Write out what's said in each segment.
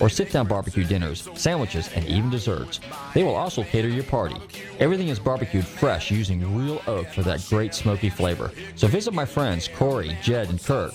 or sit down barbecue dinners, sandwiches, and even desserts. They will also cater your party. Everything is barbecued fresh using real oak for that great smoky flavor. So visit my friends Corey, Jed, and Kurt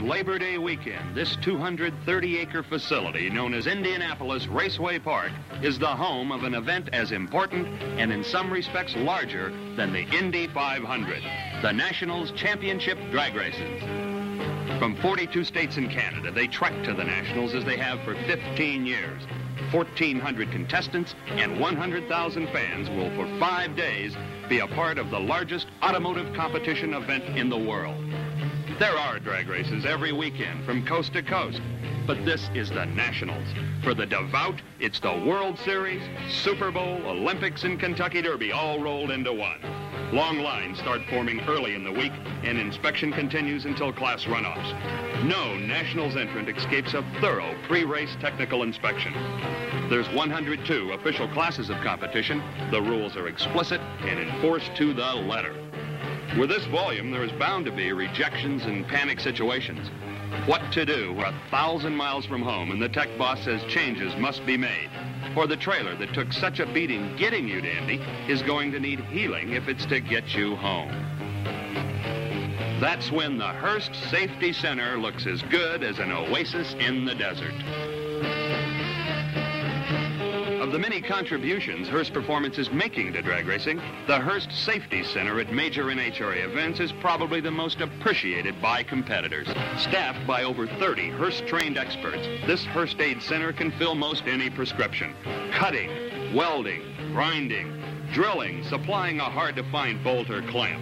Labor Day weekend, this 230-acre facility known as Indianapolis Raceway Park is the home of an event as important and in some respects larger than the Indy 500, the Nationals Championship Drag Races. From 42 states in Canada, they trek to the Nationals as they have for 15 years. 1,400 contestants and 100,000 fans will for five days be a part of the largest automotive competition event in the world. There are drag races every weekend from coast to coast, but this is the Nationals. For the devout, it's the World Series, Super Bowl, Olympics, and Kentucky Derby all rolled into one. Long lines start forming early in the week, and inspection continues until class runoffs. No Nationals entrant escapes a thorough pre-race technical inspection. There's 102 official classes of competition. The rules are explicit and enforced to the letter. With this volume, there is bound to be rejections and panic situations. What to do? We're a thousand miles from home, and the tech boss says changes must be made. For the trailer that took such a beating getting you to Indy is going to need healing if it's to get you home. That's when the Hurst Safety Center looks as good as an oasis in the desert. Of the many contributions Hurst Performance is making to drag racing, the Hurst Safety Center at major NHRA events is probably the most appreciated by competitors. Staffed by over 30 Hurst-trained experts, this Hurst Aid Center can fill most any prescription. Cutting, welding, grinding, drilling, supplying a hard-to-find bolt or clamp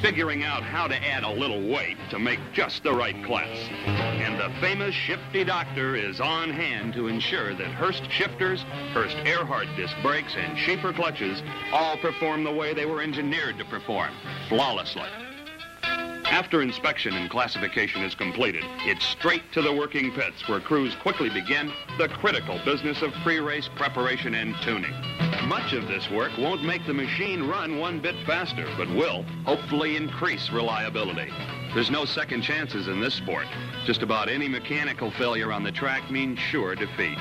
figuring out how to add a little weight to make just the right class. And the famous Shifty Doctor is on hand to ensure that Hurst shifters, Hurst Airheart disc brakes, and Schiefer clutches all perform the way they were engineered to perform, flawlessly. After inspection and classification is completed, it's straight to the working pits where crews quickly begin the critical business of pre-race preparation and tuning. Much of this work won't make the machine run one bit faster, but will hopefully increase reliability. There's no second chances in this sport. Just about any mechanical failure on the track means sure defeat.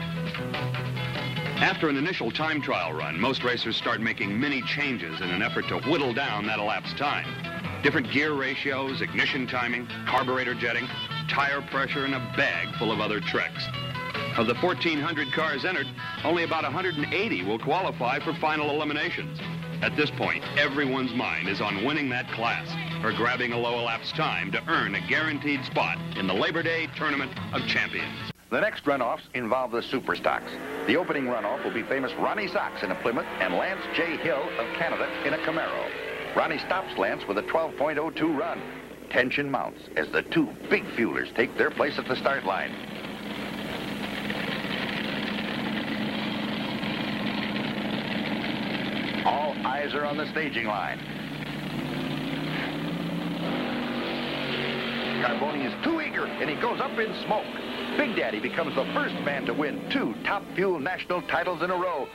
After an initial time trial run, most racers start making many changes in an effort to whittle down that elapsed time. Different gear ratios, ignition timing, carburetor jetting, tire pressure, and a bag full of other tricks. Of the 1,400 cars entered, only about 180 will qualify for final eliminations. At this point, everyone's mind is on winning that class or grabbing a low elapsed time to earn a guaranteed spot in the Labor Day Tournament of Champions. The next runoffs involve the super stocks. The opening runoff will be famous Ronnie Sox in a Plymouth and Lance J. Hill of Canada in a Camaro. Ronnie stops Lance with a 12.02 run. Tension mounts as the two big fuelers take their place at the start line. All eyes are on the staging line. Carboni is too eager, and he goes up in smoke. Big Daddy becomes the first man to win two Top Fuel national titles in a row.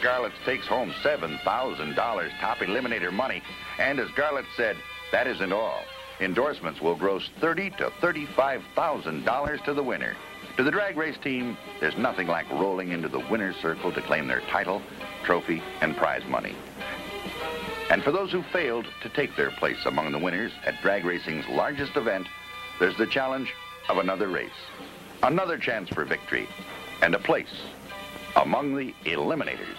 Garlits takes home $7,000 top eliminator money. And as Garlits said, that isn't all. Endorsements will gross thirty to $35,000 to the winner. To the drag race team, there's nothing like rolling into the winner's circle to claim their title, trophy, and prize money. And for those who failed to take their place among the winners at drag racing's largest event, there's the challenge of another race, another chance for victory, and a place among the eliminators.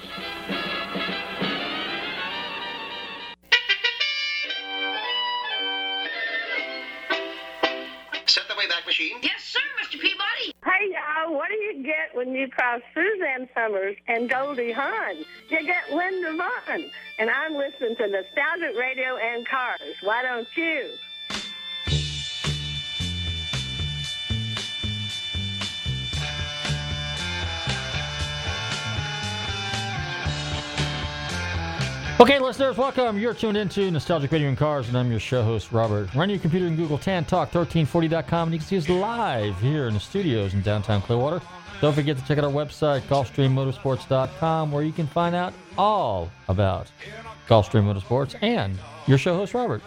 Set the Wayback Machine. Yes, sir, Mr. Peabody. Hey, y'all, what do you get when you cross Suzanne Somers and Goldie Hawn? You get Linda Vaughn. And I'm listening to Nostalgic Radio and Cars. Why don't you? Okay, listeners, welcome. You're tuned into Nostalgic Radio and Cars, and I'm your show host, Robert. Run your computer and Google Tan Talk 1340.com, and you can see us live here in the studios in downtown Clearwater. Don't forget to check out our website, GulfstreamMotorsports.com, where you can find out all about Gulfstream Motorsports and your show host, Robert,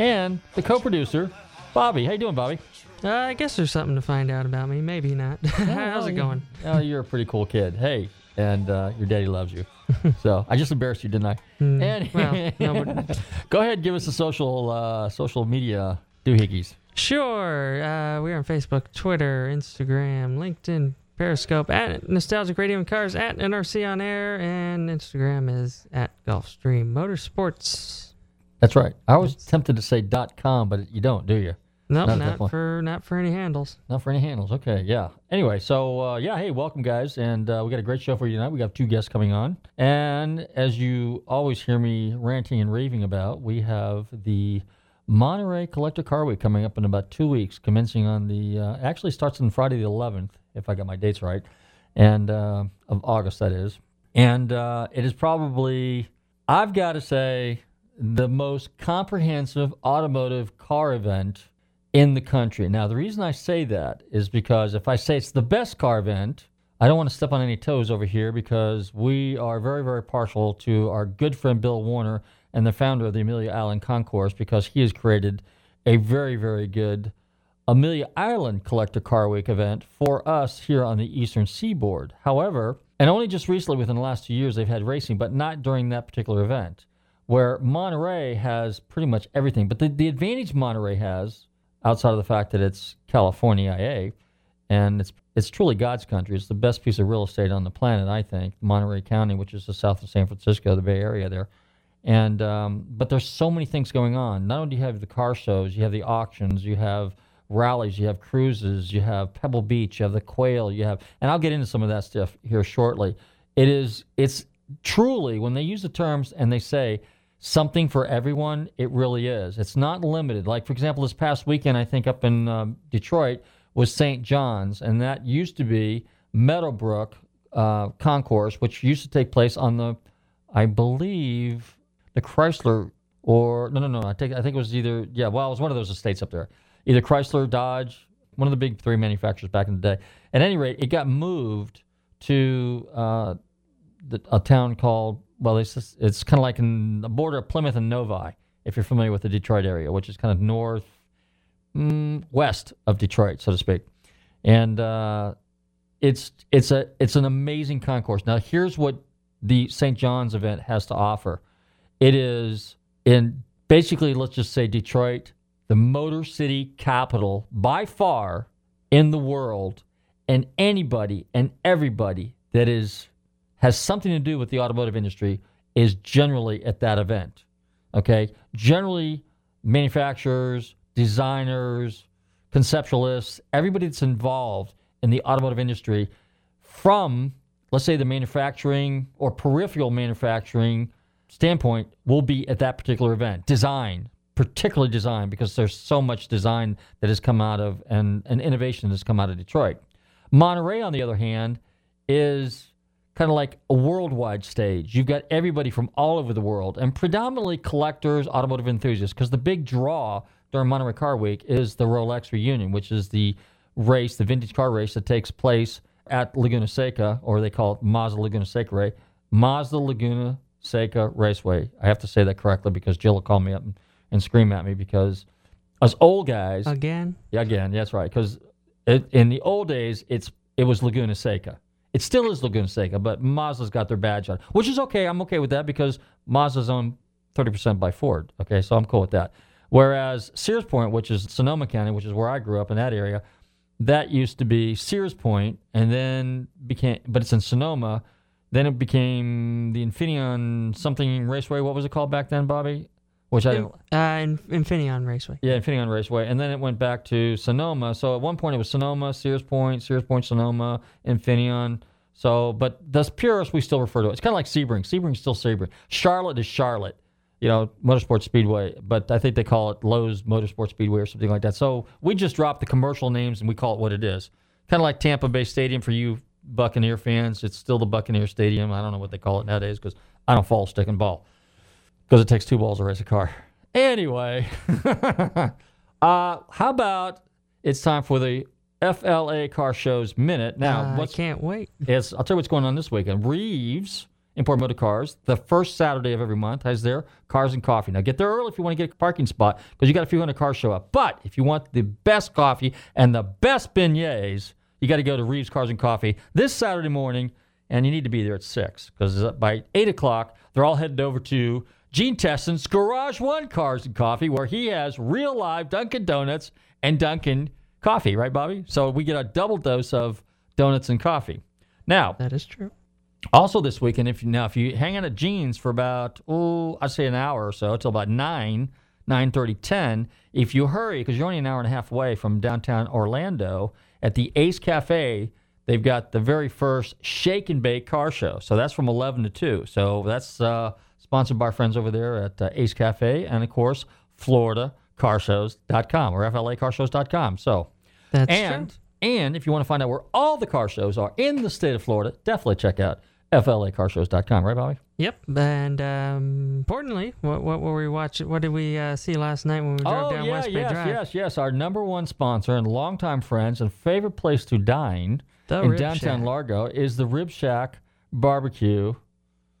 and the co-producer, Bobby. How you doing, Bobby? Uh, I guess there's something to find out about me. Maybe not. How's it going? Oh, you're a pretty cool kid. Hey, and uh, your daddy loves you. so I just embarrassed you, didn't I? and Hmm, well, no, but- go ahead, give us a social uh, social media doohickeys. Sure. Uh, we're on Facebook, Twitter, Instagram, LinkedIn, Periscope, at Nostalgic Radio and Cars, at NRC on Air, and Instagram is at Gulfstream Motorsports. That's right. I was tempted to say dot .com, but you don't, do you? Nope, Not not for not for any handles. Not for any handles. Okay, yeah. Anyway, so uh, yeah, hey, welcome guys, and uh, we got a great show for you tonight. We got two guests coming on, and as you always hear me ranting and raving about, we have the Monterey Collector Car Week coming up in about two weeks, commencing on the uh, actually starts on Friday the 11th, if I got my dates right, and uh, of August that is, and uh, it is probably I've got to say the most comprehensive automotive car event in the country. Now, the reason I say that is because if I say it's the best car event, I don't want to step on any toes over here because we are very, very partial to our good friend Bill Warner and the founder of the Amelia Island Concourse because he has created a very, very good Amelia Island Collector Car Week event for us here on the Eastern Seaboard. However, and only just recently within the last two years they've had racing, but not during that particular event, where Monterey has pretty much everything. But the, the advantage Monterey has, outside of the fact that it's California IA, and it's it's truly God's country. It's the best piece of real estate on the planet, I think. Monterey County, which is the south of San Francisco, the Bay Area there. And um, but there's so many things going on. Not only do you have the car shows, you have the auctions, you have rallies, you have cruises, you have Pebble Beach, you have the Quail, you have, and I'll get into some of that stuff here shortly. It is it's truly when they use the terms and they say something for everyone, it really is. It's not limited. Like for example, this past weekend, I think up in um, Detroit was St. John's, and that used to be Meadowbrook uh, Concourse, which used to take place on the, I believe, the Chrysler or no, no, no. I think I think it was either yeah. Well, it was one of those estates up there, either Chrysler, Dodge, one of the big three manufacturers back in the day. At any rate, it got moved to uh, the, a town called well, it's just, it's kind of like in the border of Plymouth and Novi, if you're familiar with the Detroit area, which is kind of north mm, west of Detroit, so to speak, and uh, it's it's a it's an amazing concourse. Now, here's what the St. John's event has to offer. It is in basically, let's just say Detroit, the Motor City capital by far in the world, and anybody and everybody that is has something to do with the automotive industry is generally at that event. Okay, generally manufacturers, designers, conceptualists, everybody that's involved in the automotive industry from let's say the manufacturing or peripheral manufacturing standpoint will be at that particular event. Design, particularly design, because there's so much design that has come out of and, and innovation that has come out of Detroit. Monterey, on the other hand, is kind of like a worldwide stage. You've got everybody from all over the world, and predominantly collectors, automotive enthusiasts, because the big draw during Monterey Car Week is the Rolex reunion, which is the race, the vintage car race that takes place at Laguna Seca, or they call it Mazda Laguna Seca Ray, Mazda Laguna Seca Raceway. I have to say that correctly because Jill will call me up and, and scream at me because us old guys, Again? yeah, again, that's right. Because in the old days, it's it was Laguna Seca. It still is Laguna Seca, but Mazda's got their badge on, which is okay. I'm okay with that because Mazda's owned 30% by Ford. Okay, so I'm cool with that. Whereas Sears Point, which is Sonoma County, which is where I grew up in that area, that used to be Sears Point, and then became, but it's in Sonoma. Then it became the Infineon something Raceway. What was it called back then, Bobby? Which I In, uh, in, Infineon Raceway. yeah, Infineon Raceway, and then it went back to Sonoma. So at one point it was Sonoma, Sears Point, Sears Point, Sonoma, Infineon. So, but the purists we still refer to it. It's kind of like Sebring. Sebring's still Sebring. Charlotte is Charlotte, you know, Motorsports Speedway. But I think they call it Lowe's Motorsports Speedway or something like that. So we just drop the commercial names and we call it what it is. Kind of like Tampa Bay Stadium for you Buccaneer fans. It's still the Buccaneer Stadium. I don't know what they call it nowadays because I don't follow stick and ball because it takes two balls to race a car. Anyway, uh, how about it's time for the FLA Car Show's minute? Now, Uh, I can't wait. it's, I'll tell you what's going on this weekend. Reeves Import Motor Cars, the first Saturday of every month, has their cars and coffee. Now, get there early if you want to get a parking spot because you got a few hundred cars show up. But if you want the best coffee and the best beignets, you got to go to Reeves Cars and Coffee this Saturday morning, and you need to be there at 6 because by 8 o'clock, they're all headed over to Gene Tesson's Garage One Cars and Coffee, where he has real live Dunkin' Donuts and Dunkin' Coffee, right, Bobby? So we get a double dose of donuts and coffee. Now, That is true. also this weekend, if you now if you hang out at Gene's for about oh I'd say an hour or so till about nine, nine thirty, ten, if you hurry because you're only an hour and a half away from downtown Orlando at the Ace Cafe, they've got the very first Shake and Bake car show. So that's from eleven to two. So that's uh, sponsored by our friends over there at uh, Ace Cafe and of course FloridaCarshows.com or FLACarshows.com. So That's and true. and if you want to find out where all the car shows are in the state of Florida, definitely check out FLACarshows.com, right, Bobby? Yep. And um, importantly, what what were we watching? What did we uh, see last night when we drove Oh, down yeah, West Bay yes, Drive? yes, yes. Our number one sponsor and longtime friends and favorite place to dine The in downtown Shack. Largo is the Rib Shack Barbecue.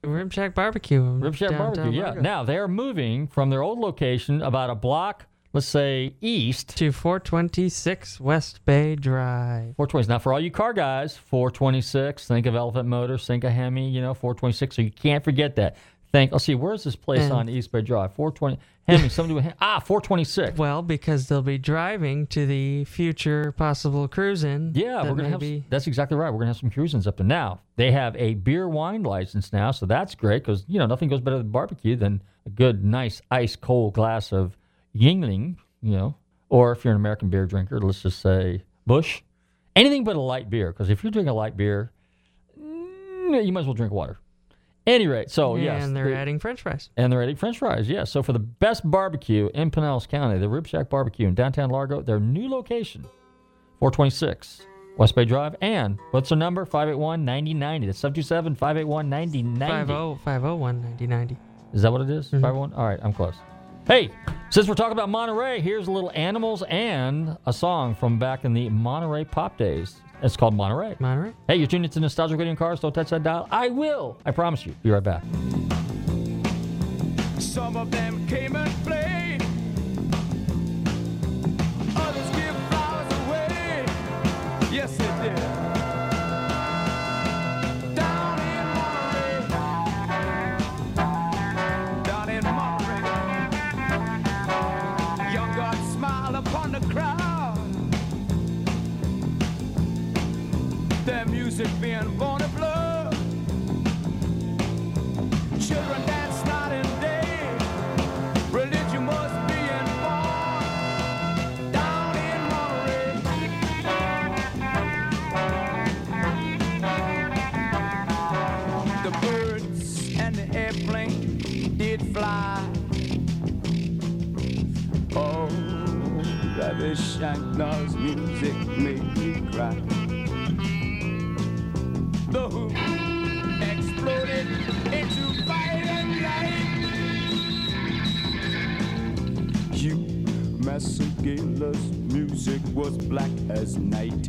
Rib Shack Barbecue. Rib Shack Barbecue, yeah. Largo. Now, they're moving from their old location about a block, let's say, east. to 426 West Bay Drive. 426. Now, for all you car guys, 426. Think of Elephant Motors, think of Hemi, you know, 426. So you can't forget that. Think, let's see, where's this place And- on East Bay Drive? 420. Hemi, somebody with, ah, 426. Well, because they'll be driving to the future possible cruising. Yeah, we're gonna have. be- That's exactly right. We're gonna have some cruisins up there now. They have a beer wine license now, so that's great because you know nothing goes better than barbecue than a good, nice, ice cold glass of Yuengling. You know, or if you're an American beer drinker, let's just say Busch. Anything but a light beer, because if you're drinking a light beer, mm, you might as well drink water. Any rate, so and yes, And they're the- adding French fries. and they're adding French fries, yes. So for the best barbecue in Pinellas County, the Rib Shack Barbecue in downtown Largo, their new location, 426 West Bay Drive. And what's their number? 581-9090. That's 727-581-9090. 50 501 Is that what it is? Mm-hmm. 581? All right, I'm close. Hey, since we're talking about Monterey, here's a little animals and a song from back in the Monterey pop days. It's called Monterey. Monterey. Hey, you're tuned into Nostalgic Radio and Cars. Don't touch that dial. I will. I promise you. Be right back. Some of them came and played. Johnny music made me cry. The hoop exploded into fire and light. Hugh Masekela's music was black as night.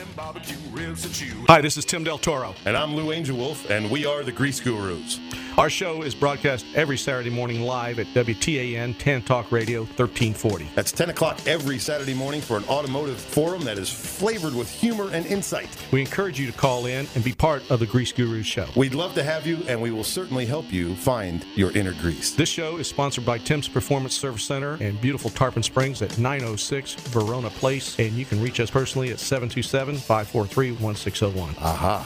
Hi, this is Tim Del Toro. And I'm Lou Angel Wolf, and we are the Grease Gurus. Our show is broadcast every Saturday morning live at WTAN 10 Talk Radio 1340. That's 10 o'clock every Saturday morning for an automotive forum that is flavored with humor and insight. We encourage you to call in and be part of the Grease Gurus show. We'd love to have you, and we will certainly help you find your inner grease. This show is sponsored by Tim's Performance Service Center and beautiful Tarpon Springs at 906 Verona Place. And you can reach us personally at 727 543 1601. Aha.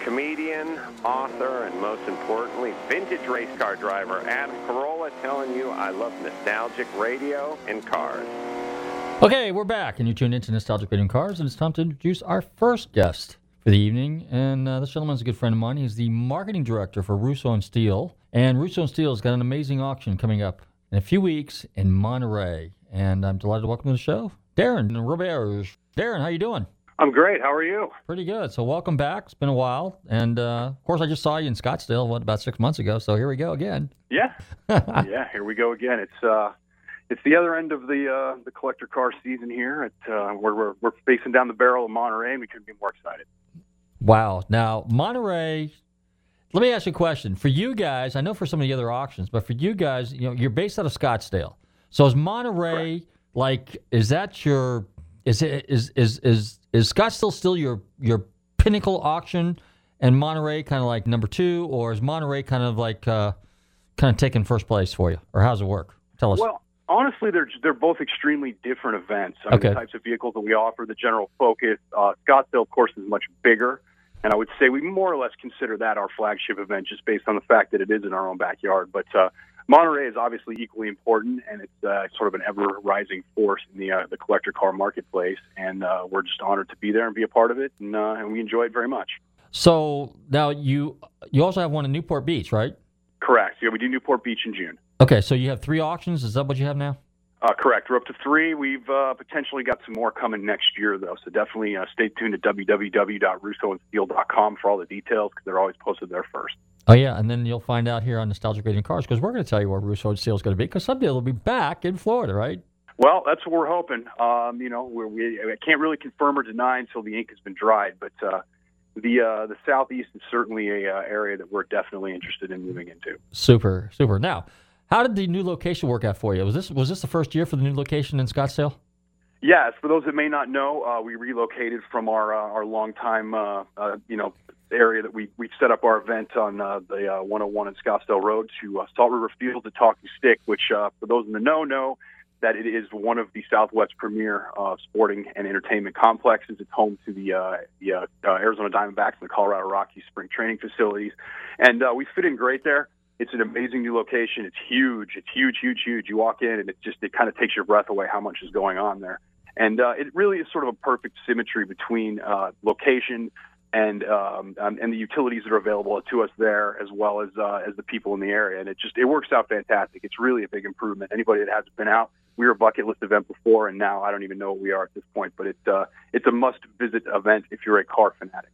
Comedian, author, and most importantly, vintage race car driver Adam Carolla telling you I love nostalgic radio and cars. Okay, we're back, and you tuned into Nostalgic Radio and Cars, and it's time to introduce our first guest for the evening. And uh, this gentleman's a good friend of mine. He's the marketing director for Russo and Steel, and Russo and Steel has got an amazing auction coming up in a few weeks in Monterey. And I'm delighted to welcome to the show, Darin Roberge. Darin, how you doing? I'm great. How are you? Pretty good. So welcome back. It's been a while, and uh, of course, I just saw you in Scottsdale what about six months ago. So here we go again. Yeah. yeah. Here we go again. It's uh, it's the other end of the uh, the collector car season here. At uh, where we're we're facing down the barrel of Monterey, and we couldn't be more excited. Wow. Now Monterey. Let me ask you a question. For you guys, I know for some of the other auctions, but for you guys, you know, you're based out of Scottsdale. So is Monterey like? Is that your? Is it is is is is Scottsdale still your your pinnacle auction, and Monterey kind of like number two, or is Monterey kind of like uh, kind of taking first place for you, or how's it work? Tell us. Well, honestly, they're they're both extremely different events. I mean, Okay. the types of vehicles that we offer, the general focus. Uh, Scottsdale, of course, is much bigger. And I would say we more or less consider that our flagship event just based on the fact that it is in our own backyard. But uh, Monterey is obviously equally important, and it's uh, sort of an ever rising force in the uh, the collector car marketplace. And uh, we're just honored to be there and be a part of it, and, uh, and we enjoy it very much. So now you you also have one in Newport Beach, right? Correct. Yeah, we do Newport Beach in June. Okay, so you have three auctions. Is that what you have now? Uh, correct. We're up to three. We've uh, potentially got some more coming next year, though. So definitely uh, stay tuned to www.russoandsteel.com for all the details because they're always posted there first. Oh yeah, and then you'll find out here on Nostalgic Radio and Cars because we're going to tell you where Russo Steel is going to be because someday they'll be back in Florida, right? Well, that's what we're hoping. Um, you know, we're, we I can't really confirm or deny until the ink has been dried, but uh, the uh, the southeast is certainly a uh, area that we're definitely interested in moving into. Super, super. Now, how did the new location work out for you? Was this was this the first year for the new location in Scottsdale? Yes, for those that may not know, uh, we relocated from our uh, our longtime uh, uh, you know area that we we set up our event on uh, the uh, 101 in Scottsdale Road to uh, Salt River Field to Talking Stick, which uh, for those in the know know that it is one of the Southwest premier uh, sporting and entertainment complexes. It's home to the, uh, the Arizona Diamondbacks and the Colorado Rockies spring training facilities, and we fit in great there. It's an amazing new location. It's huge. It's huge, huge, huge. You walk in and it just it kind of takes your breath away how much is going on there. And uh, it really is sort of a perfect symmetry between uh, location and um, um, and the utilities that are available to us there, as well as uh, as the people in the area. And it just it works out fantastic. It's really a big improvement. Anybody that hasn't been out, we were a bucket list event before, and now I don't even know what we are at this point. But it's uh, it's a must visit event if you're a car fanatic.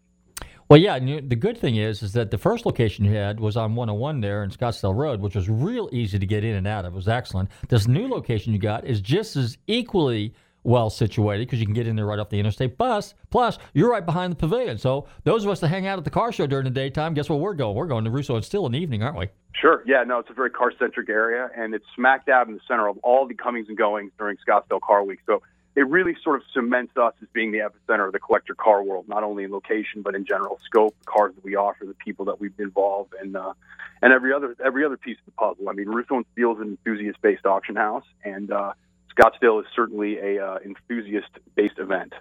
Well, yeah. And the good thing is, is that the first location you had was on 101 there in Scottsdale Road, which was real easy to get in and out of. It was excellent. This new location you got is just as equally well situated because you can get in there right off the interstate bus. Plus, you're right behind the pavilion. So those of us that hang out at the car show during the daytime, guess where we're going? We're going to Russo and Steel in the evening, aren't we? Sure. Yeah. No, it's a very car centric area, and it's smack dab in the center of all the comings and goings during Scottsdale Car Week. So it really sort of cements us as being the epicenter of the collector car world, not only in location but in general scope, the cars that we offer, the people that we've involved, and uh, and every other every other piece of the puzzle. I mean, Russo and an enthusiast-based auction house, and uh, Scottsdale is certainly a uh, enthusiast-based event.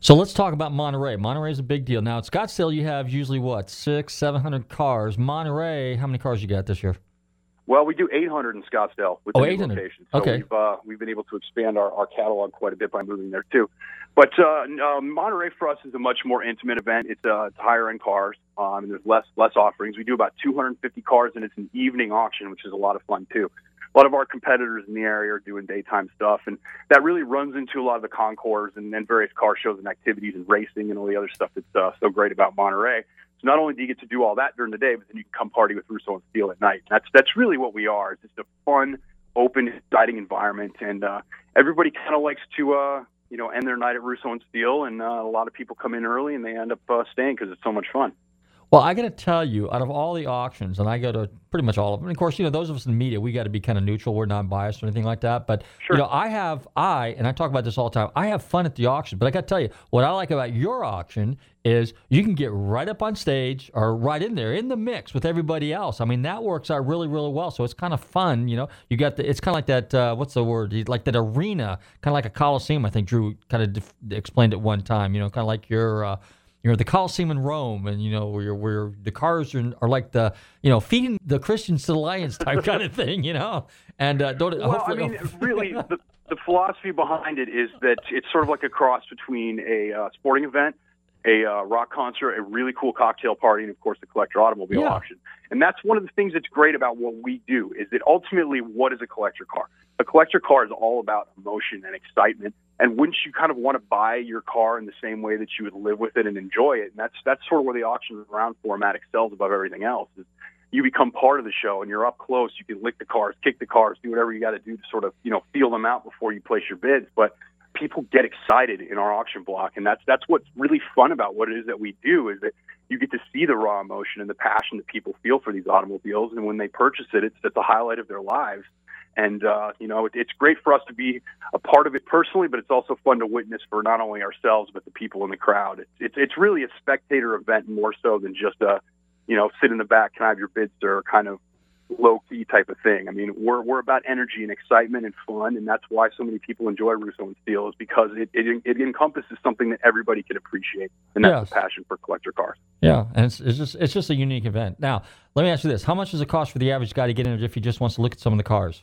So let's talk about Monterey. Monterey is a big deal. Now at Scottsdale, you have usually what six, seven hundred cars. Monterey, how many cars you got this year? Well, we do 800 in Scottsdale with Oh, the new 800. location. So Okay. we've uh, we've been able to expand our, our catalog quite a bit by moving there too. But uh, uh, Monterey for us is a much more intimate event. It's, uh, it's higher end cars. Um, and there's less less offerings. We do about 250 cars, and it's an evening auction, which is a lot of fun too. A lot of our competitors in the area are doing daytime stuff, and that really runs into a lot of the concours and, and various car shows and activities and racing and all the other stuff that's uh, so great about Monterey. So not only do you get to do all that during the day, but then you can come party with Russo and Steel at night. That's that's really what we are. It's just a fun, open, exciting environment, and uh, everybody kind of likes to uh, you know end their night at Russo and Steel, and uh, a lot of people come in early and they end up uh, staying because it's so much fun. Well, I got to tell you, out of all the auctions, and I go to pretty much all of them. And of course, you know, those of us in the media, we got to be kind of neutral. We're not biased or anything like that. But you know, I have I, and I talk about this all the time. I have fun at the auction, but I got to tell you, what I like about your auction is you can get right up on stage or right in there in the mix with everybody else. I mean, that works out really, really well. So it's kind of fun. You know, you got the. It's kind of like that. Uh, what's the word? Like that arena, kind of like a coliseum. I think Drew kind of def- explained it one time. You know, kind of like your. Uh, you're the Colosseum in Rome, and you know where where the cars are, are like the you know feeding the Christians to the lions type kind of thing, you know. And uh, don't Well, I mean, really, the, the philosophy behind it is that it's sort of like a cross between a uh, sporting event, a uh, rock concert, a really cool cocktail party, and of course the collector automobile Yeah. auction. And that's one of the things that's great about what we do is that ultimately, what is a collector car? A collector car is all about emotion and excitement. And wouldn't you kind of want to buy your car in the same way that you would live with it and enjoy it? And that's that's sort of where the auction round format excels above everything else. Is you become part of the show and you're up close. You can lick the cars, kick the cars, do whatever you got to do to sort of you know feel them out before you place your bids. But people get excited in our auction block, and that's that's what's really fun about what it is that we do is that you get to see the raw emotion and the passion that people feel for these automobiles, and when they purchase it, it's it's a highlight of their lives. And uh, you know, it, it's great for us to be a part of it personally, but it's also fun to witness for not only ourselves but the people in the crowd. It's it's, it's really a spectator event more so than just a you know sit in the back, can I have your bid, sir? Kind of low key type of thing. I mean, we're we're about energy and excitement and fun, and that's why so many people enjoy Russo and Steel is because it it, it encompasses something that everybody can appreciate, and that's Yes. the passion for collector cars. Yeah, and it's, it's just it's just a unique event. Now, let me ask you this: How much does it cost for the average guy to get in if he just wants to look at some of the cars?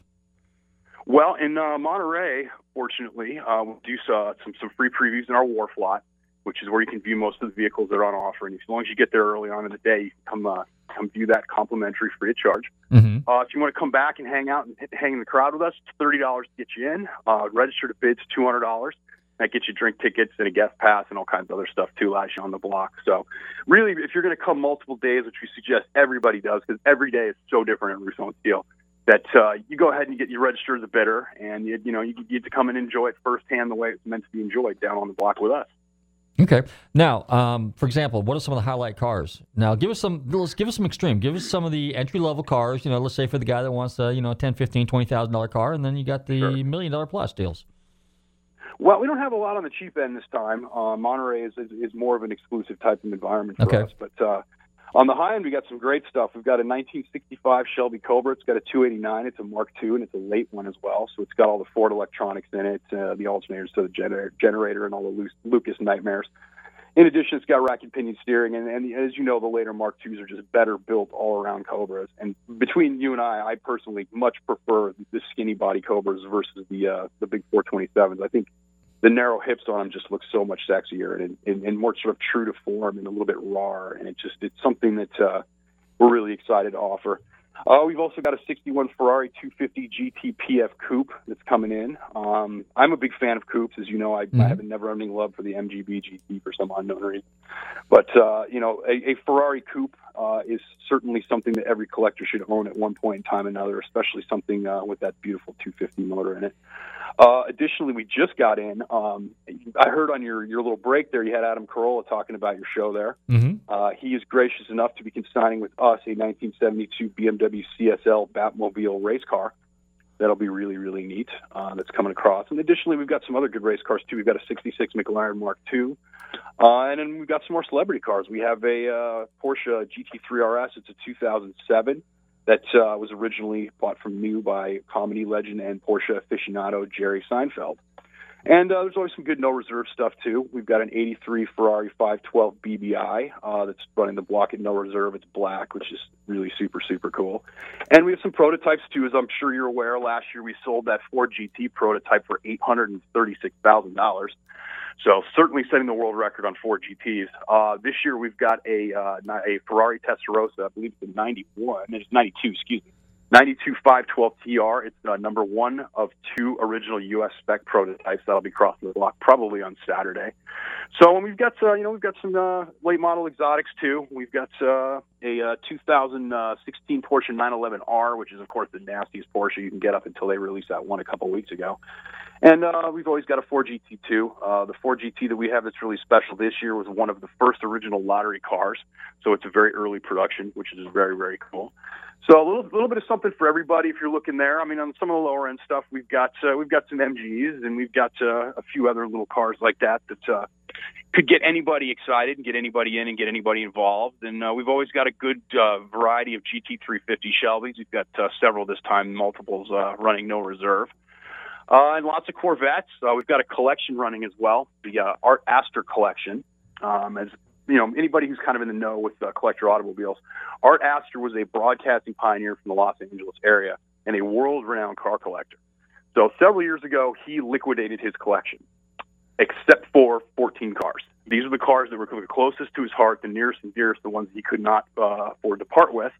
Well, in uh, Monterey, fortunately, uh, we'll do uh, some some free previews in our wharf lot, which is where you can view most of the vehicles that are on offer. And as long as you get there early on in the day, you can come uh, come view that complimentary, free of charge. Mm-hmm. Uh, if you want to come back and hang out and hang in the crowd with us, it's thirty dollars to get you in. Uh, register to bid's two hundred dollars. That gets you drink tickets and a guest pass and all kinds of other stuff too. Allows you on the block. So, really, if you're going to come multiple days, which we suggest everybody does, because every day is so different at Russo and Steel, that uh, you go ahead and get you register as a bidder, and you, you know you get to come and enjoy it firsthand the way it's meant to be enjoyed down on the block with us. Okay. Now, um, for example, what are some of the highlight cars? Now, give us some. Let's give us some extreme. Give us some of the entry level cars. You know, let's say for the guy that wants a you know ten, fifteen, twenty thousand dollar car, and then you got the million dollar plus deals. Well, we don't have a lot on the cheap end this time. Uh, Monterey is, is is more of an exclusive type of environment for Okay. us. But uh, on the high end, we got some great stuff. We've got a 1965 Shelby Cobra. It's got a 289. It's a Mark II, and it's a late one as well. So it's got all the Ford electronics in it, uh, the alternators to the gener- generator, and all the Lu- Lucas nightmares. In addition, it's got rack and pinion steering, and, and as you know, the later Mark IIs are just better built all around Cobras. And between you and I, I personally much prefer the skinny body Cobras versus the uh, the big 427s. I think the narrow hips on them just look so much sexier and, and, and more sort of true to form and a little bit raw. And it just it's something that uh, we're really excited to offer. Uh, we've also got a 61 Ferrari 250 GT PF Coupe that's coming in. Um, I'm a big fan of coupes, as you know. I, I have a never-ending love for the MGB GT for some unknown reason. But uh, you know, a, a Ferrari coupe uh, is certainly something that every collector should own at one point in time or another, especially something uh, with that beautiful 250 motor in it. Uh, additionally, we just got in. Um, I heard on your your little break there, you had Adam Carolla talking about your show there. Mm-hmm. Uh, he is gracious enough to be consigning with us a 1972 BMW CSL Batmobile race car. That'll be really, really neat. Uh, that's coming across. And additionally, we've got some other good race cars too. We've got a '66 McLaren Mark II, uh, and then we've got some more celebrity cars. We have a uh, Porsche GT3 RS. It's a 2007 that uh, was originally bought from new by comedy legend and Porsche aficionado Jerry Seinfeld. And uh, there's always some good no reserve stuff too. We've got an '83 Ferrari 512 BBI uh, that's running the block at no reserve. It's black, which is really super super cool. And we have some prototypes too, as I'm sure you're aware. Last year we sold that Ford GT prototype for eight hundred and thirty-six thousand dollars. So certainly setting the world record on Ford GTs. Uh, this year we've got a uh, a Ferrari Testarossa. I believe it's a 91. It's 92. Excuse me. 92 512 TR. It's uh, number one of two original U.S. spec prototypes that'll be crossing the block probably on Saturday. So and we've got uh, you know we've got some uh, late model exotics too. We've got uh, a uh, 2016 Porsche 911R, which is of course the nastiest Porsche you can get up until they released that one a couple weeks ago. And uh, we've always got a 4GT2. Uh, the Ford GT that we have that's really special this year was one of the first original lottery cars, so it's a very early production, which is very very cool. So a little little bit of something for everybody if you're looking there. I mean, on some of the lower end stuff, we've got uh, we've got some MGs and we've got uh, a few other little cars like that that uh, could get anybody excited and get anybody in and get anybody involved. And uh, we've always got a good uh, variety of GT350 Shelbys. We've got uh, several this time, multiples uh, running no reserve. Uh, and lots of Corvettes. Uh, we've got a collection running as well, the uh, Art Astor collection. Um, as you know, anybody who's kind of in the know with uh, collector automobiles, Art Astor was a broadcasting pioneer from the Los Angeles area and a world-renowned car collector. So several years ago, he liquidated his collection, except for 14 cars. These are the cars that were closest to his heart, the nearest and dearest, the ones he could not uh, afford to part with.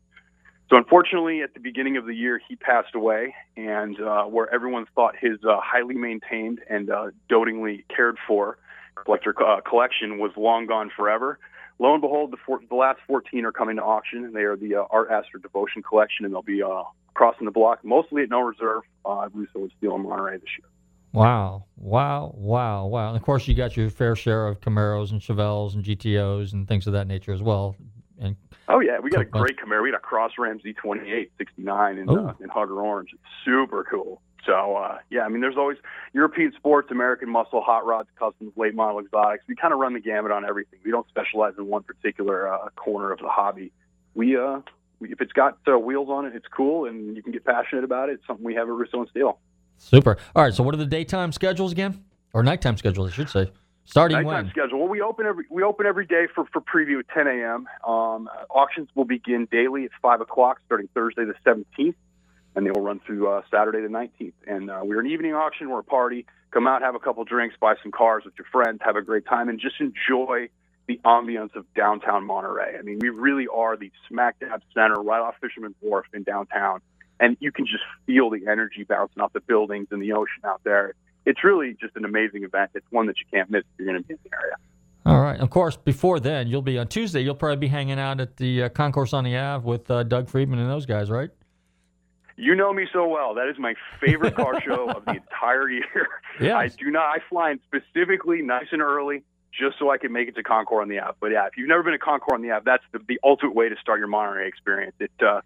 So unfortunately, at the beginning of the year, he passed away, and uh, where everyone thought his uh, highly maintained and uh, dotingly cared for collector uh, collection was long gone forever. Lo and behold, the, four, the last 14 are coming to auction. And they are the uh, Art Astor Devotion Collection, and they'll be uh, crossing the block, mostly at no reserve. Uh, Russo and Steel in Monterey this year. Wow, wow, wow, wow. And of course, you got your fair share of Camaros and Chevelles and GTOs and things of that nature as well. And Oh yeah, we got a great Camaro. We got a Cross Ram Z28 69 in uh, in Hugger Orange. It's super cool. So uh, yeah, I mean, there's always European sports, American muscle, hot rods, customs, late model exotics. We kind of run the gamut on everything. We don't specialize in one particular uh, corner of the hobby. We uh if it's got uh, wheels on it, it's cool, and you can get passionate about it. It's something we have at Russo and Steel. Super. All right. So, what are the daytime schedules again, or nighttime schedules? I should say. Starting Nighttime when? schedule. Well, we open every we open every day for for preview at 10 a.m. Um, auctions will begin daily at five o'clock, starting Thursday the 17th, and they will run through uh, Saturday the 19th. And uh, we're an evening auction. We're a party. Come out, have a couple drinks, buy some cars with your friends, have a great time, and just enjoy the ambiance of downtown Monterey. I mean, we really are the smack dab center, right off Fisherman's Wharf in downtown, and you can just feel the energy bouncing off the buildings and the ocean out there. It's really just an amazing event. It's one that you can't miss if you're going to be in the area. All right. Of course, before then, you'll be on Tuesday. You'll probably be hanging out at the uh, Concours on the Ave with uh, Doug Friedman and those guys, right? You know me so well. That is my favorite car show of the entire year. Yes. I do not. I fly in specifically nice and early just so I can make it to Concours on the Ave. But yeah, if you've never been to Concours on the Ave, that's the, the ultimate way to start your Monterey experience. It uh,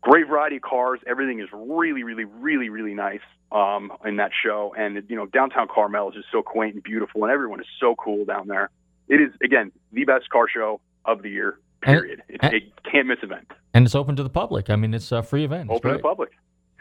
great variety of cars. Everything is really, really, really, really nice um, in that show. And you know, downtown Carmel is just so quaint and beautiful, and everyone is so cool down there. It is again the best car show of the year. And- Period. It's a can't miss event. And it's open to the public. I mean, it's a free event. It's Open to the public.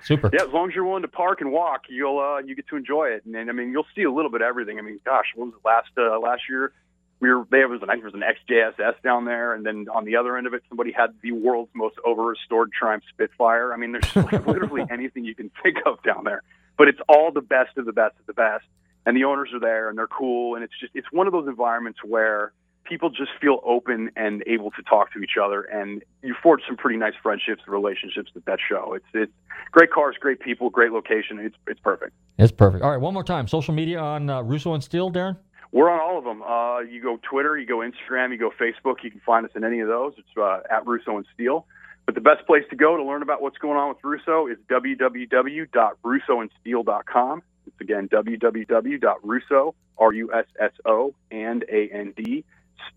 Super. Yeah, as long as you're willing to park and walk, you'll uh, you get to enjoy it. And, and I mean, you'll see a little bit of everything. I mean, gosh, what was it last uh, last year? We were there was an there was an XJSS down there, and then on the other end of it, somebody had the world's most over restored Triumph Spitfire. I mean, there's like literally anything you can think of down there. But it's all the best of the best of the best, and the owners are there and they're cool, and it's just it's one of those environments where people just feel open and able to talk to each other, and you forge some pretty nice friendships and relationships at that show. It's it's great cars, great people, great location. It's it's perfect. It's perfect. All right, one more time. Social media on uh, Russo and Steel, Darin? We're on all of them. Uh, you go Twitter, you go Instagram, you go Facebook. You can find us in any of those. It's uh, at Russo and Steel. But the best place to go to learn about what's going on with Russo is www.russoandsteel.com. It's again www.russo, R-U-S-S-O, and A-N-D, steel,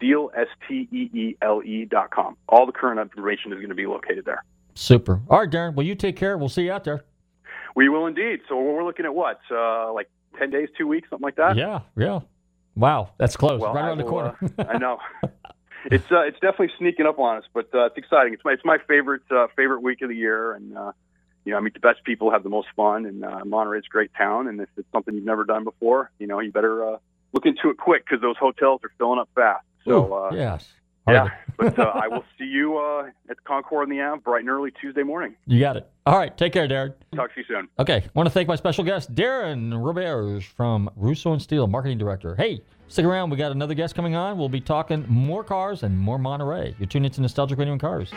S-T-E-E-L-E dot com. All the current information is going to be located there. Super. All right, Darin. Well, you take care. We'll see you out there. We will indeed. So we're looking at what, uh, like 10 days, two weeks, something like that? Yeah, yeah. Wow, that's close. Well, right I around the corner. uh, I know. It's uh, it's definitely sneaking up on us, but uh, it's exciting. It's my it's my favorite uh, favorite week of the year, and uh, you know I meet the best people, have the most fun, and uh, Monterey's a great town. And if it's something you've never done before, you know you better uh, look into it quick because those hotels are filling up fast. So Ooh, uh, yes. yeah. but uh, I will see you uh, at Concours in the Ave bright and early Tuesday morning. You got it. All right, take care, Darin. Talk to you soon. Okay, I want to thank my special guest, Darin Roberge from Russo and Steel, marketing director. Hey, stick around. We got another guest coming on. We'll be talking more cars and more Monterey. You're tuned into Nostalgic Radio and Cars.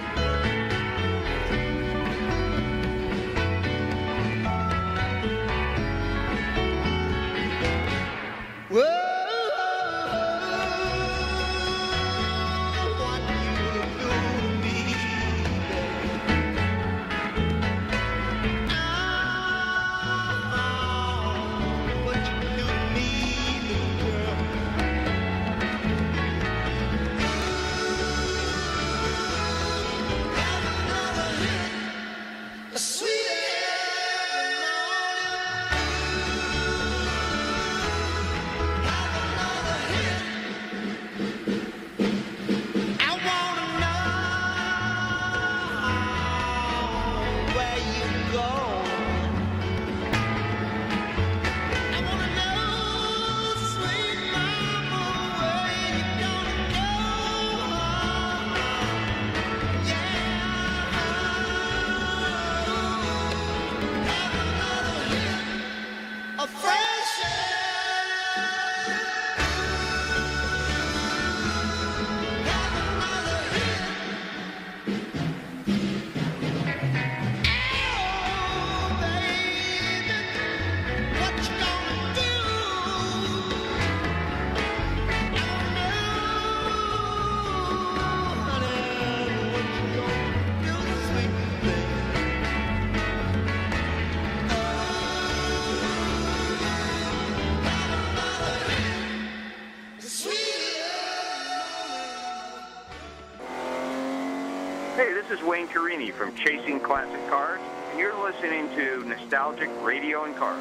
Wayne Carini from Chasing Classic Cars, and you're listening to Nostalgic Radio and Cars.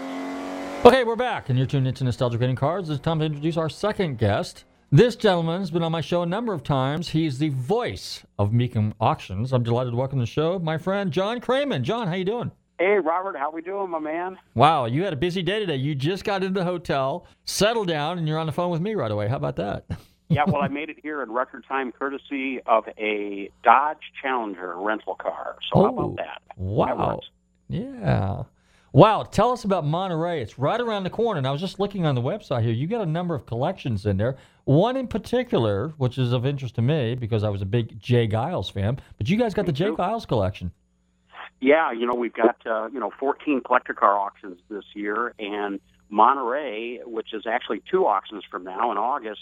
Okay, we're back, and you're tuned into Nostalgic Radio and Cars. It's time to introduce our second guest. This gentleman has been on my show a number of times. He's the voice of Mecum Auctions. I'm delighted to welcome to the show my friend John Kraman. John, how you doing? Hey, Robert, how we doing, my man? Wow, you had a busy day today. You just got into the hotel, settled down, and you're on the phone with me right away. How about that? yeah, well, I made it here in record time, courtesy of a Dodge Challenger rental car. So how Oh, about that? That Wow. works. Yeah. Wow. Tell us about Monterey. It's right around the corner. And I was just looking on the website here. You got a number of collections in there. One in particular, which is of interest to me because I was a big J. Geils fan. But you guys got the J. Geils collection. Yeah, you know, we've got, uh, you know, 14 collector car auctions this year, and Monterey, which is actually two auctions from now in August,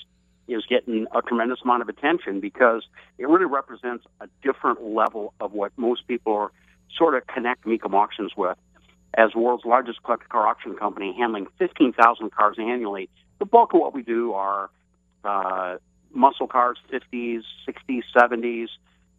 is getting a tremendous amount of attention because it really represents a different level of what most people are sort of connect Mecum auctions with. As world's largest collector car auction company, handling 15,000 cars annually, the bulk of what we do are uh, muscle cars, 50s, 60s, 70s,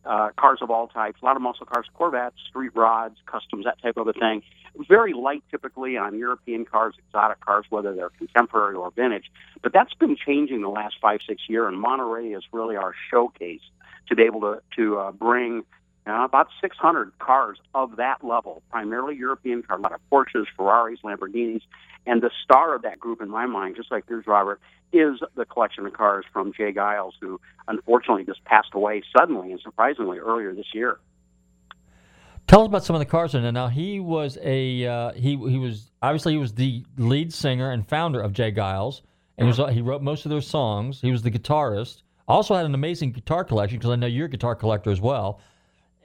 uh, cars of all types, a lot of muscle cars, Corvettes, street rods, customs, that type of a thing. Very light typically on European cars, exotic cars, whether they're contemporary or vintage. But that's been changing the last five, six years, and Monterey is really our showcase to be able to, to uh, bring uh, about 600 cars of that level, primarily European cars, a lot of Porsches, Ferraris, Lamborghinis. And the star of that group, in my mind, just like yours, Robert, is the collection of cars from J. Geils, who unfortunately just passed away suddenly and surprisingly earlier this year. Tell us about some of the cars in there. Now he was a uh, he he was obviously he was the lead singer and founder of J. Geils, and he was he wrote most of their songs. He was the guitarist. Also had an amazing guitar collection because I know you're a guitar collector as well.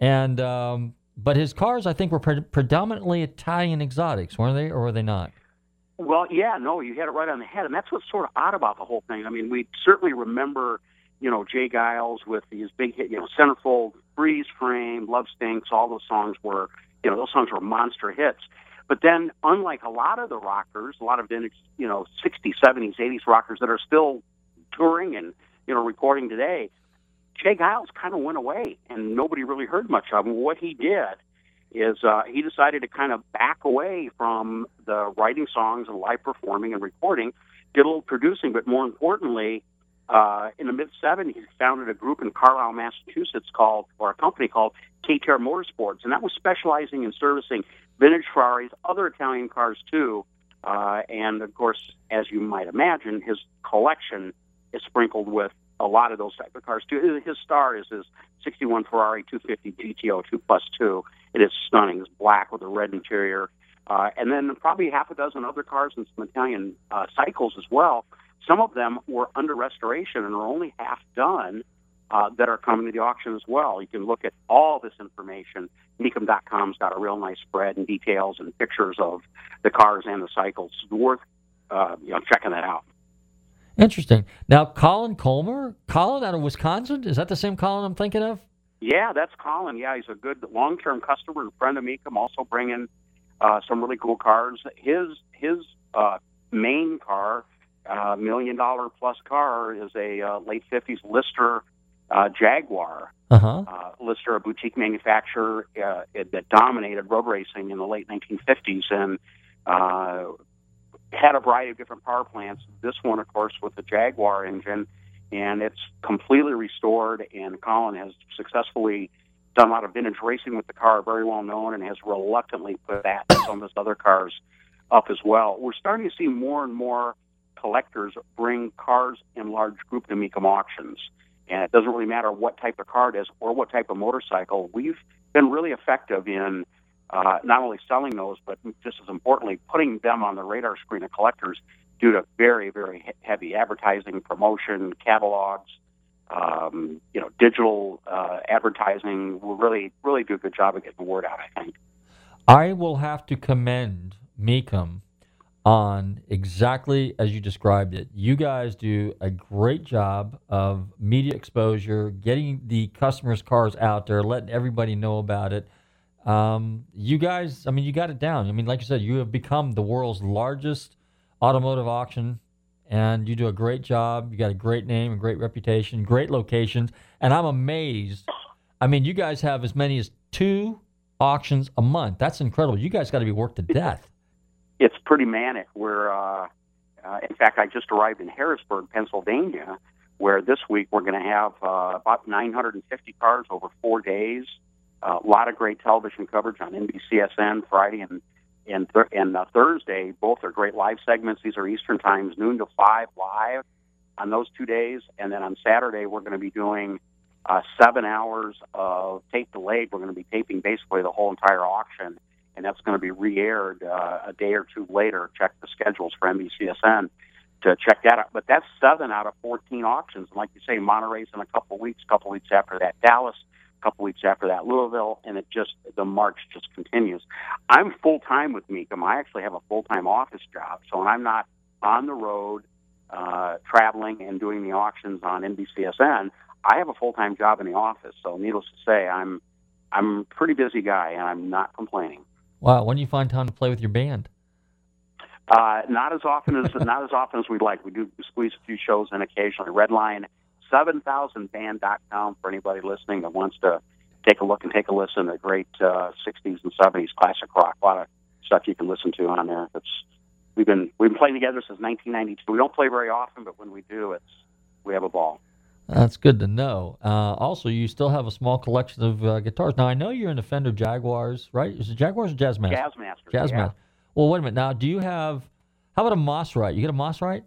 And um, but his cars I think were pre- predominantly Italian exotics, weren't they, or were they not? Well, yeah, no, you had it right on the head, and that's what's sort of odd about the whole thing. I mean, we certainly remember, you know, J. Geils with his big hit, you know, Centerfold, Freeze Frame, Love Stinks. All those songs were, you know, those songs were monster hits. But then, unlike a lot of the rockers, a lot of vintage, you know, 60s, 70s, 80s rockers that are still touring and you know recording today, J. Geils kind of went away, and nobody really heard much of him. What he did is uh, he decided to kind of back away from the writing songs and live performing and recording, did a little producing, but more importantly, uh, in the mid 70s, he founded a group in Carlisle, Massachusetts called, or a company called KTR Motorsports, and that was specializing in servicing vintage Ferraris, other Italian cars too. Uh, and of course, as you might imagine, his collection is sprinkled with a lot of those type of cars too. His star is his 61 Ferrari 250 GTO 2 plus 2. It is stunning. It's black with a red interior. Uh, and then probably half a dozen other cars and some Italian uh, cycles as well. Some of them were under restoration and are only half done uh, that are coming to the auction as well. You can look at all this information. Mecum.com's got a real nice spread and details and pictures of the cars and the cycles. It's worth uh, you know checking that out. Interesting. Now Colin Comer, Colin out of Wisconsin, is that the same Colin I'm thinking of? Yeah, that's Colin. Yeah, he's a good long-term customer and friend of Mecum. Also bringing uh, some really cool cars. His his uh, main car, uh, million dollar plus car, is a uh, late '50s Lister uh, Jaguar. Uh-huh. Uh, Lister, a boutique manufacturer uh, it, that dominated road racing in the late 1950s, and uh, had a variety of different power plants. This one, of course, with the Jaguar engine, and it's completely restored. And Colin has successfully done a lot of vintage racing with the car, very well known, and has reluctantly put that and some of his other cars up as well. We're starting to see more and more collectors bring cars in large group to Mecum auctions. And it doesn't really matter what type of car it is or what type of motorcycle. We've been really effective in uh, not only selling those, but just as importantly, putting them on the radar screen of collectors due to very, very he- heavy advertising, promotion, catalogs, um, you know, digital uh, advertising. We really, really do a good job of getting the word out. I think. I will have to commend Mecum on exactly as you described it. You guys do a great job of media exposure, getting the customers' cars out there, letting everybody know about it. Um, you guys, I mean, you got it down. I mean, like you said, you have become the world's largest automotive auction, and you do a great job. You got a great name, a great reputation, great locations, and I'm amazed. I mean, you guys have as many as two auctions a month. That's incredible. You guys got to be worked to death. It's pretty manic. We're, uh, uh, in fact, I just arrived in Harrisburg, Pennsylvania, where this week we're going to have uh, about 950 cars over four days. A lot of great television coverage on NBCSN Friday and and, th- and uh, Thursday. Both are great live segments. These are Eastern times, noon to five live on those two days. And then on Saturday we're going to be doing uh, seven hours of tape delayed. We're going to be taping basically the whole entire auction, and that's going to be re-aired uh, a day or two later. Check the schedules for NBCSN to check that out. But that's seven out of 14 auctions. And like you say, Monterey's in a couple weeks, couple weeks after that, Dallas, couple weeks after that, Louisville, and it just, the march just continues. I'm full time with Mecum. I actually have a full time office job. So when I'm not on the road, uh, traveling and doing the auctions on NBCSN, I have a full time job in the office. So needless to say, I'm, I'm a pretty busy guy and I'm not complaining. Wow, when do you find time to play with your band? Uh, not as often as not as often as we'd like. We do squeeze a few shows in occasionally. Redline, seven thousand band.com for anybody listening that wants to take a look and take a listen to great uh, 60s and 70s classic rock. A lot of stuff you can listen to on there. It's we've been we've been playing together since 1992. We don't play very often, but when we do, it's we have a ball. That's good to know. Uh, also, you still have a small collection of uh, guitars. Now, I know you're in a Fender Jaguars, right? Is it Jaguars or Jazzmaster? Jazzmaster. Jazzmaster. yeah. Well, wait a minute. Now, do you have? How about a Mosrite? You get a Mosrite?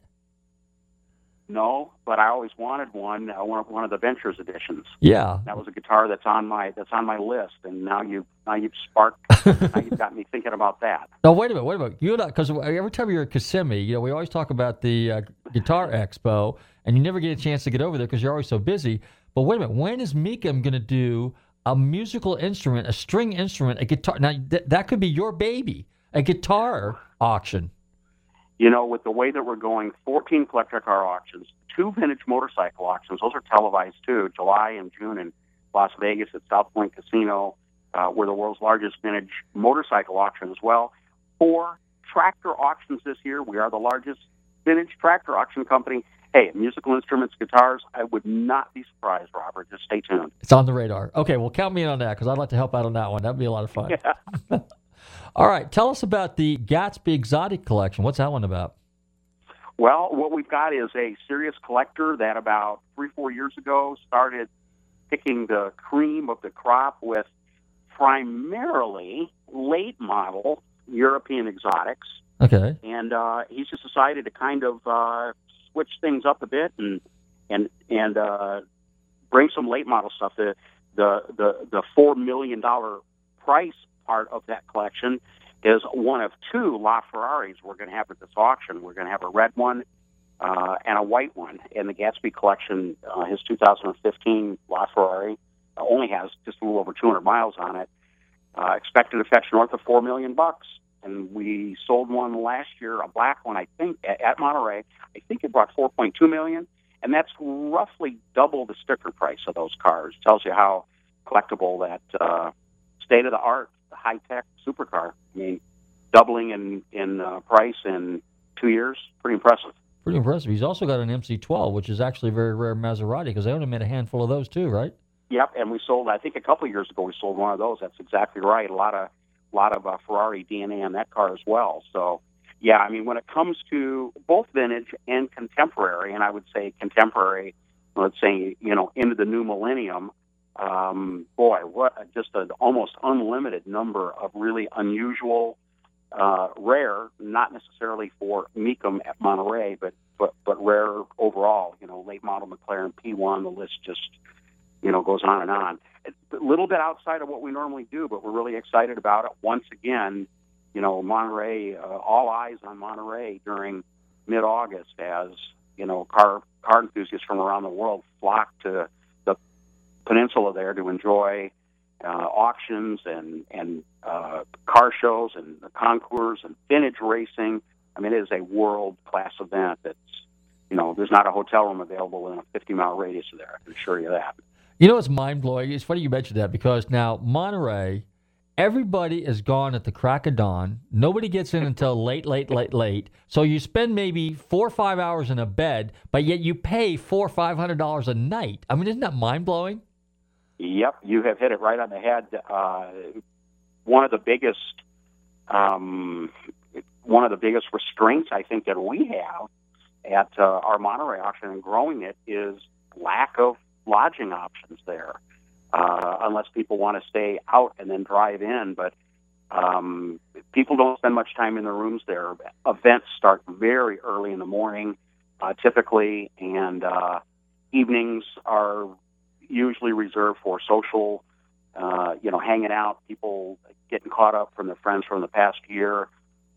No, but I always wanted one. I wanted one of the Ventures editions. Yeah. That was a guitar that's on my that's on my list, and now you now you've sparked. now you've got me thinking about that. No, wait a minute, wait a minute. Not because every time you're at Kissimmee, you know, we always talk about the uh, Guitar Expo, and you never get a chance to get over there because you're always so busy. But wait a minute, when is Mecum going to do a musical instrument, a string instrument, a guitar? Now th- that could be your baby, a guitar auction. You know, with the way that we're going, 14 collector car auctions, two vintage motorcycle auctions. Those are televised too, July and June in Las Vegas at South Point Casino. Uh, we're the world's largest vintage motorcycle auction as well. Four tractor auctions this year. We are the largest vintage tractor auction company. Hey, musical instruments, guitars, I would not be surprised, Robert. Just stay tuned. It's on the radar. Okay, well, count me in on that because I'd like to help out on that one. That'd be a lot of fun. Yeah. All right, tell us about the Gatsby Exotic Collection. What's that one about? Well, what we've got is a serious collector that about three, four years ago started picking the cream of the crop with primarily late model European exotics. Okay. And uh, he's just decided to kind of uh, switch things up a bit and and and uh, bring some late model stuff. The the the the four million dollar price part of that collection is one of two La Ferraris we're going to have at this auction. We're going to have a red one uh, and a white one. And the Gatsby collection, uh, his 2015 La Ferrari, uh, only has just a little over 200 miles on it. Uh, expected to fetch north of four million bucks. And we sold one last year, a black one, I think, at, at Monterey. I think it brought 4.2 million, and that's roughly double the sticker price of those cars. Tells you how collectible that uh, state of the art, high tech supercar. I mean, doubling in in uh, price in two years, pretty impressive. Pretty impressive. He's also got an MC12, which is actually a very rare Maserati because they only made a handful of those too, right? Yep, and we sold. I think a couple of years ago we sold one of those. That's exactly right. A lot of lot of uh, Ferrari DNA on that car as well. So, yeah, I mean, when it comes to both vintage and contemporary, and I would say contemporary, let's say you know into the new millennium, um, boy, what just an almost unlimited number of really unusual, uh, rare, not necessarily for Mecum at Monterey, but but but rare overall. You know, late model McLaren P1. The list just you know goes on and on. A little bit outside of what we normally do, but we're really excited about it. Once again, you know, Monterey, uh, all eyes on Monterey during mid-August as you know car car enthusiasts from around the world flock to peninsula there to enjoy uh, auctions and and uh, car shows and the concours and vintage racing. I mean, it is a world class event. That's you know, there's not a hotel room available in a 50 mile radius of there. I can assure you that. You know it's mind blowing? It's funny you mentioned that because now Monterey, everybody is gone at the crack of dawn. Nobody gets in until late, late, late, late. So you spend maybe four or five hours in a bed, but yet you pay four or five hundred dollars a night. I mean, isn't that mind blowing? Yep, you have hit it right on the head. Uh, one of the biggest, um, one of the biggest restraints I think that we have at uh, our Monterey auction and growing it is lack of lodging options there, uh, unless people want to stay out and then drive in. But um, people don't spend much time in their rooms there. Events start very early in the morning, uh, typically, and uh, evenings are usually reserved for social, uh, you know, hanging out, people getting caught up from their friends from the past year.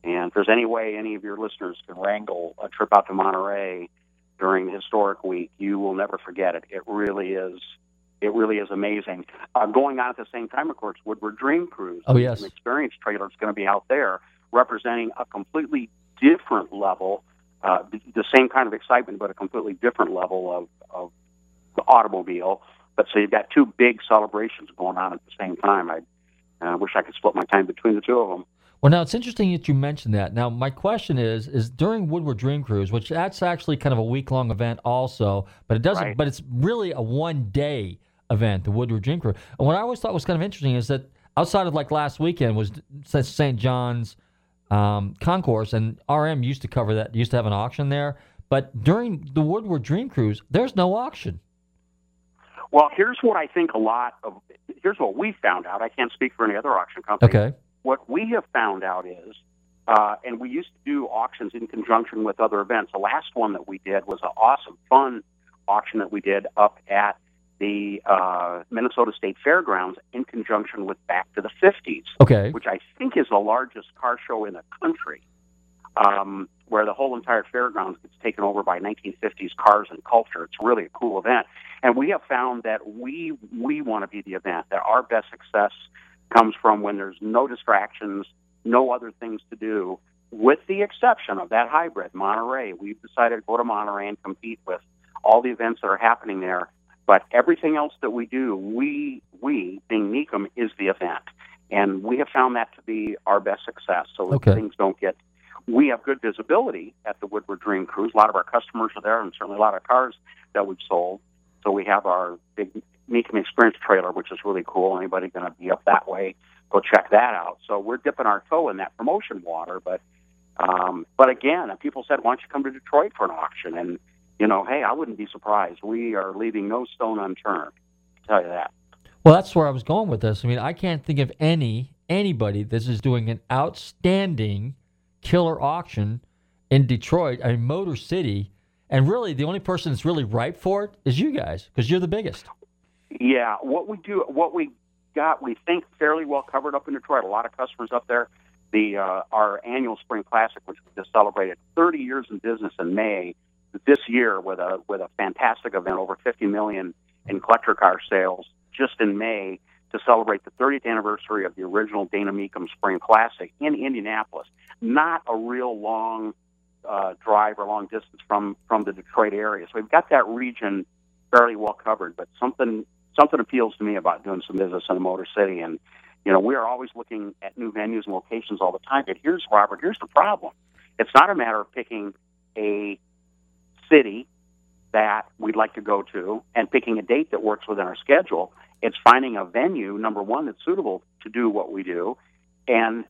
And if there's any way any of your listeners can wrangle a trip out to Monterey during historic week, you will never forget it. It really is. It really is amazing. Uh, going on at the same time, of course, Woodward Dream Cruise. Oh, yes. An experience trailer is going to be out there representing a completely different level, uh, the, the same kind of excitement, but a completely different level of, of the automobile. But so you've got two big celebrations going on at the same time. I uh, wish I could split my time between the two of them. Well, now it's interesting that you mentioned that. Now, my question is: is during Woodward Dream Cruise, which that's actually kind of a week long event, also, but it doesn't. Right. But it's really a one day event, the Woodward Dream Cruise. And what I always thought was kind of interesting is that outside of like last weekend was St. John's um, Concours, and RM used to cover that, used to have an auction there. But during the Woodward Dream Cruise, there's no auction. Well, here's what I think a lot of. Here's what we found out. I can't speak for any other auction company. Okay. What we have found out is, uh, and we used to do auctions in conjunction with other events. The last one that we did was an awesome, fun auction that we did up at the uh, Minnesota State Fairgrounds in conjunction with Back to the 50s, Okay. which I think is the largest car show in the country, um, where the whole entire fairgrounds gets taken over by 1950s cars and culture. It's really a cool event, and we have found that we we want to be the event. That our best success comes from when there's no distractions, no other things to do, with the exception of that hybrid Monterey. We've decided to go to Monterey and compete with all the events that are happening there. But everything else that we do, we we being Mecum is the event, and we have found that to be our best success. So that Okay. things don't get. We have good visibility at the Woodward Dream Cruise. A lot of our customers are there, and certainly a lot of cars that we've sold. So we have our big Mecum Experience trailer, which is really cool. Anybody going to be up that way, go check that out. So we're dipping our toe in that promotion water, but um, but again, people said, "Why don't you come to Detroit for an auction?" And you know, hey, I wouldn't be surprised. We are leaving no stone unturned. I tell you that. Well, that's where I was going with this. I mean, I can't think of any anybody that is doing an outstanding killer auction in Detroit, a Motor City, and really the only person that's really ripe for it is you guys because you're the biggest. Yeah, what we do, what we got, we think fairly well covered up in Detroit. A lot of customers up there. The uh, our annual Spring Classic, which we just celebrated 30 years in business in May this year with a with a fantastic event, over 50 million in collector car sales just in May to celebrate the 30th anniversary of the original Dana Mecum Spring Classic in Indianapolis. Not a real long uh, drive or long distance from from the Detroit area, so we've got that region fairly well covered. But something something appeals to me about doing some business in the Motor City, and you know we are always looking at new venues and locations all the time. But here's Robert, here's the problem: it's not a matter of picking a city that we'd like to go to and picking a date that works within our schedule. It's finding a venue, number one, that's suitable to do what we do, and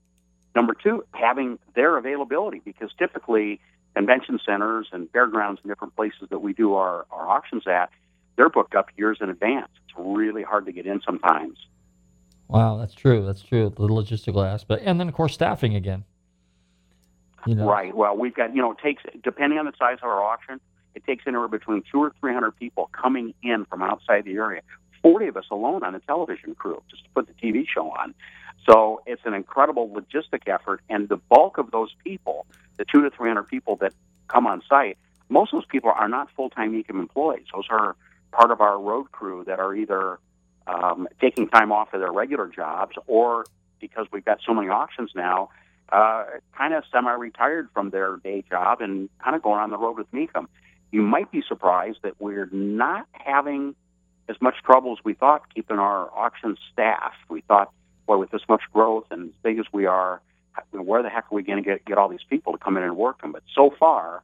number two, having their availability because typically convention centers and fairgrounds and different places that we do our, our auctions at, they're booked up years in advance. It's really hard to get in sometimes. Wow, that's true. That's true. The logistical aspect, and then of course staffing again. You know, Right. Well, we've got, you know, it takes, depending on the size of our auction, it takes anywhere between two or 300 people coming in from outside the area. 40 of us alone on the television crew just to put the TV show on. So it's an incredible logistic effort. And the bulk of those people, the two to 300 people that come on site, most of those people are not full time Mecum employees. Those are part of our road crew that are either um, taking time off of their regular jobs or because we've got so many auctions now, uh, kind of semi-retired from their day job and kind of going on the road with Mecum. You might be surprised that we're not having as much trouble as we thought keeping our auction staffed. We thought, boy, with this much growth and as big as we are, where the heck are we going to get get all these people to come in and work them? But so far,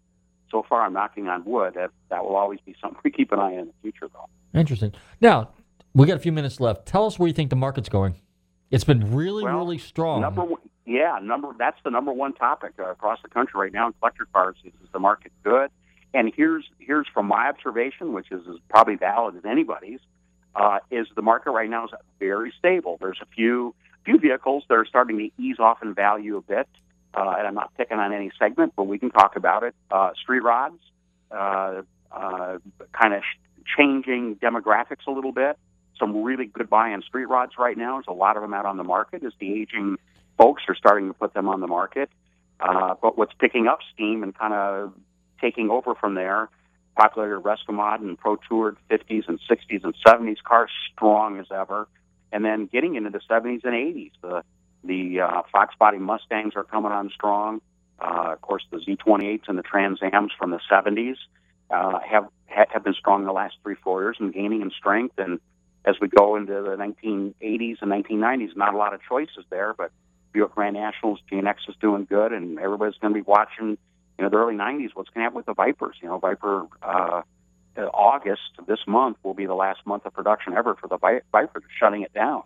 so far, I'm knocking on wood that that will always be something we keep an eye on in the future, though. Interesting. Now we got a few minutes left. Tell us where you think the market's going. It's been really, Well, really strong. Number one, yeah, number that's the number one topic uh, across the country right now in collector cars. Is, is the market good? And here's here's from my observation, which is as probably valid as anybody's, uh, is the market right now is very stable. There's a few few vehicles that are starting to ease off in value a bit, uh, and I'm not picking on any segment, but we can talk about it. Uh, street rods, uh, uh, kind of changing demographics a little bit. Some really good buy-in street rods right now. There's a lot of them out on the market as the aging folks are starting to put them on the market. Uh, but what's picking up steam and kind of taking over from there, popular Restomod and Pro Toured 50s and 60s and 70s cars strong as ever, and then getting into the 70s and 80s. The the uh, Fox Body Mustangs are coming on strong. Uh, of course, the Z28s and the Trans Ams from the 70s uh, have have been strong the last three four years and gaining in strength. And as we go into the 1980s and 1990s, not a lot of choices there, but Buick Grand Nationals, GNX is doing good, and everybody's going to be watching. You know, the early '90s. What's going to happen with the Vipers? You know, Viper. Uh, August this month will be the last month of production ever for the Viper, shutting it down.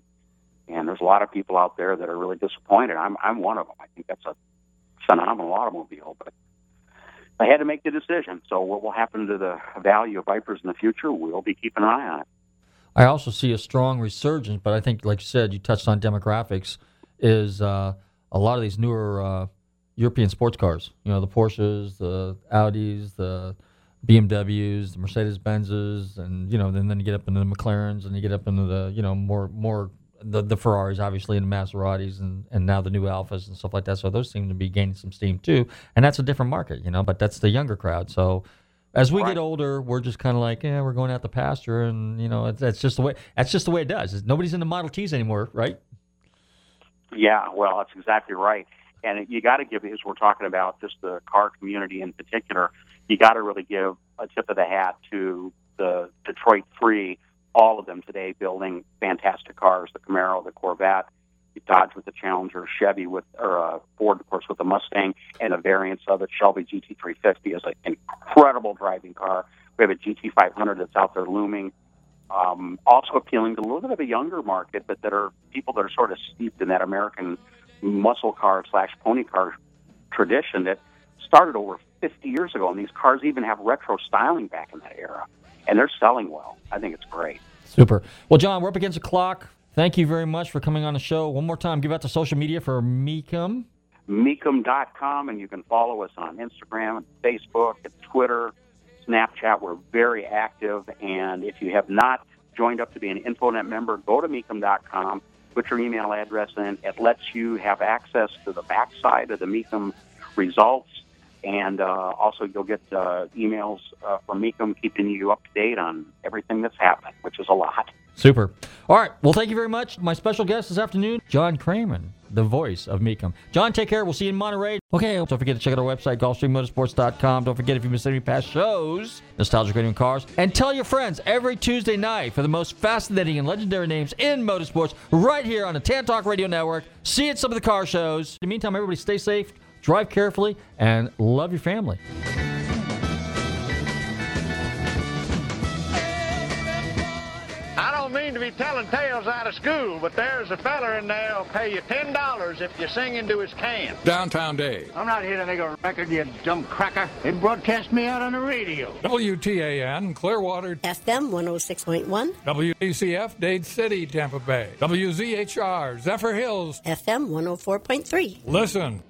And there's a lot of people out there that are really disappointed. I'm I'm one of them. I think that's a phenomenal automobile, but I had to make the decision. So what will happen to the value of Vipers in the future? We'll be keeping an eye on it. I also see a strong resurgence, but I think, like you said, you touched on demographics. Is uh, a lot of these newer uh, European sports cars? You know, the Porsches, the Audis, the BMWs, the Mercedes Benzes, and you know, then then you get up into the McLarens, and you get up into the you know more more the, the Ferraris, obviously, and the Maseratis, and, and now the new Alfas and stuff like that. So those seem to be gaining some steam too, and that's a different market, you know. But that's the younger crowd. So as we right. get older, we're just kind of like, yeah, we're going out the pasture, and you know, that's just the way. That's just the way it does. Nobody's in the Model Ts anymore, right? Yeah, well, that's exactly right. And you got to give, as we're talking about just the car community in particular, you got to really give a tip of the hat to the Detroit Three all of them today building fantastic cars the Camaro, the Corvette, Dodge with the Challenger, Chevy with, or uh, Ford, of course, with the Mustang, and a variants of it. Shelby GT350 is an incredible driving car. We have a GT500 that's out there looming. Um, also appealing to a little bit of a younger market, but that are people that are sort of steeped in that American muscle car slash pony car tradition that started over 50 years ago. And these cars even have retro styling back in that era and they're selling well. I think it's great. Super. Well, John, we're up against the clock. Thank you very much for coming on the show. One more time, give out the social media for Mecum. Mecum.com, and you can follow us on Instagram, and Facebook, and Twitter, Snapchat. We're very active, and if you have not joined up to be an InfoNet member, go to Mecum.com, put your email address in. It lets you have access to the backside of the Mecum results and uh, also, you'll get uh, emails uh, from Mecum keeping you up to date on everything that's happening, which is a lot. Super. All right. Well, thank you very much. My special guest this afternoon, John Kraman, the voice of Mecum. John, take care. We'll see you in Monterey. Okay. Don't forget to check out our website, GulfstreamMotorsports.com. Don't forget if you missed any past shows, Nostalgic Radio and Cars. And tell your friends every Tuesday night for the most fascinating and legendary names in motorsports right here on the Tan Talk Radio Network. See you at some of the car shows. In the meantime, everybody stay safe drive carefully, and love your family. To be telling tales out of school, but there's a feller in there who'll pay you ten dollars if you sing into his can. Downtown Dave. I'm not here to make a record, you dumb cracker. They broadcast me out on the radio. WTAN Clearwater. FM 106.1. WACF Dade City, Tampa Bay. WZHR Zephyr Hills. FM 104.3. Listen.